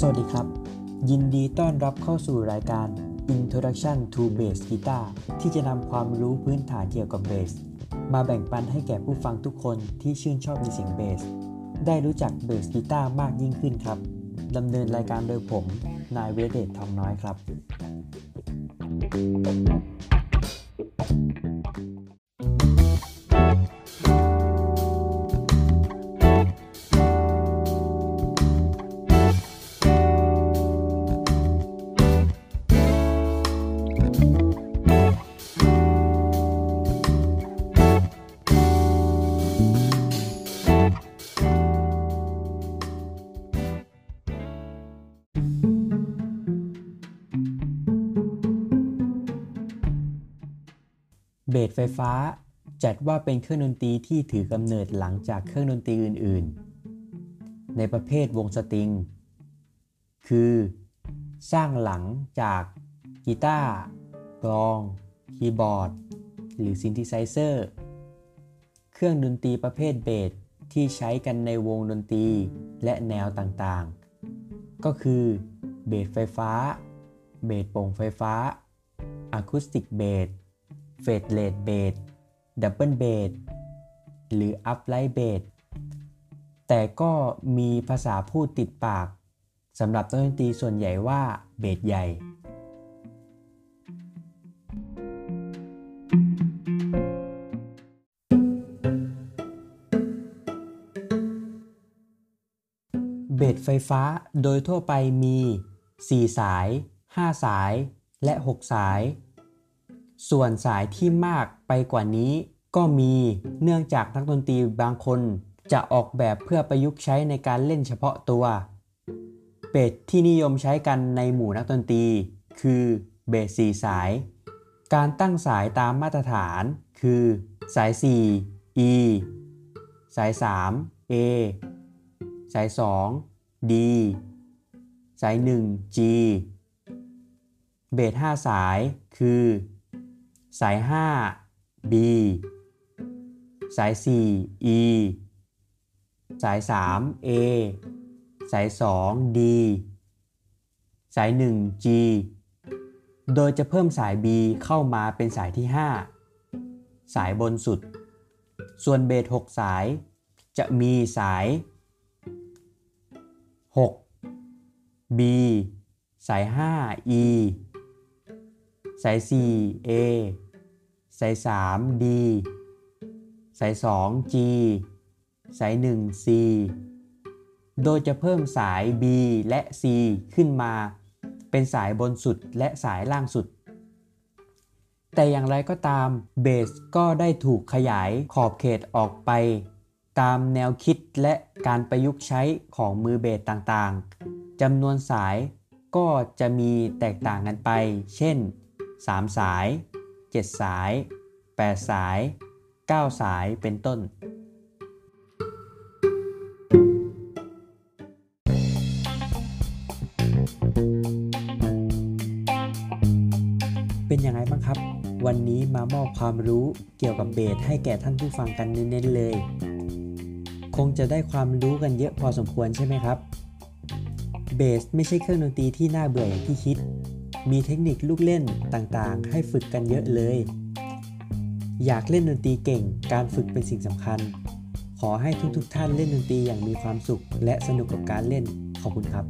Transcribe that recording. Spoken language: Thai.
สวัสดีครับ ยินดีต้อนรับเข้าสู่รายการ Introduction to Bass Guitar ที่จะนำความรู้พื้นฐานเกี่ยวกับเบส มาแบ่งปันให้แก่ผู้ฟังทุกคนที่ชื่นชอบในเสียงเบส ได้รู้จักเบสกีตาร์มากยิ่งขึ้นครับดำเนินรายการโดยผม นายเวเดตทองน้อยครับ เบสไฟฟ้าจัดว่าเป็นเครื่องดนตรีที่ถือกำเนิดหลังจากเครื่องดนตรีอื่น ๆ ในประเภทวงสตริง คือ สร้างหลังจากกีตาร์กลอง คีย์บอร์ด หรือซินธิไซเซอร์ เครื่องดนตรีประเภทเบสที่ใช้กันในวงดนตรีและแนวต่างๆ ก็คือเบสไฟฟ้า เบสโปร่งไฟฟ้า acoustic bass fretless bass double bass หรือ upright bass แต่ก็มีภาษาพูดติดปากสำหรับนักดนตรีส่วนใหญ่ว่าเบสใหญ่เบสไฟฟ้าโดยทั่วไปมี 4 สาย 5 สาย และ 6 สาย ส่วนสายที่มากไปกว่านี้ ก็มีเนื่องจากนักดนตรีบางคน จะออกแบบเพื่อประยุกต์ใช้ในการเล่นเฉพาะตัว เบสที่นิยมใช้กันในหมู่นักดนตรี คือเบส4สาย การตั้งสายตามมาตรฐาน คือ สาย 4 E สาย 3 A สาย 2 D สาย 1 G เบส5สายคือ สาย 5 B สาย 4 E สาย 3 A สาย 2 D สาย 1 G โดยจะเพิ่มสาย B เข้ามาเป็นสายที่ 5 สายบนสุด ส่วนเบส6สายจะมีสาย 6 B สาย 5 E สาย 4 A สาย 3 D สาย 2 G สาย 1 C โดยจะเพิ่มสาย B และ C ขึ้นมา เป็นสายบนสุดและสายล่างสุด แต่อย่างไรก็ตามเบสก็ได้ถูกขยายขอบเขตออกไป ตามแนวคิดและการประยุกต์ใช้ของมือเบสต่างๆจำนวนสายก็จะมีแตกต่างกันไป เช่น 3 สาย 7 สาย 8 สาย 9 สายเป็นต้น เป็นยังไงบ้างครับ วันนี้มามอบความรู้เกี่ยวกับเบสให้แก่ท่านผู้ฟังกันเน้นๆเลย คงจะได้ความรู้กันเยอะพอสมควรใช่ไหมครับ เบสไม่ใช่เครื่องดนตรีที่น่าเบื่ออย่างที่คิด มีเทคนิคลูกเล่นต่างๆ ให้ฝึกกันเยอะเลย อยากเล่นดนตรีเก่ง การฝึกเป็นสิ่งสำคัญ ขอให้ทุกๆทท่านเล่นดนตรีอย่างมีความสุข และสนุกกับการเล่น ขอบคุณครับ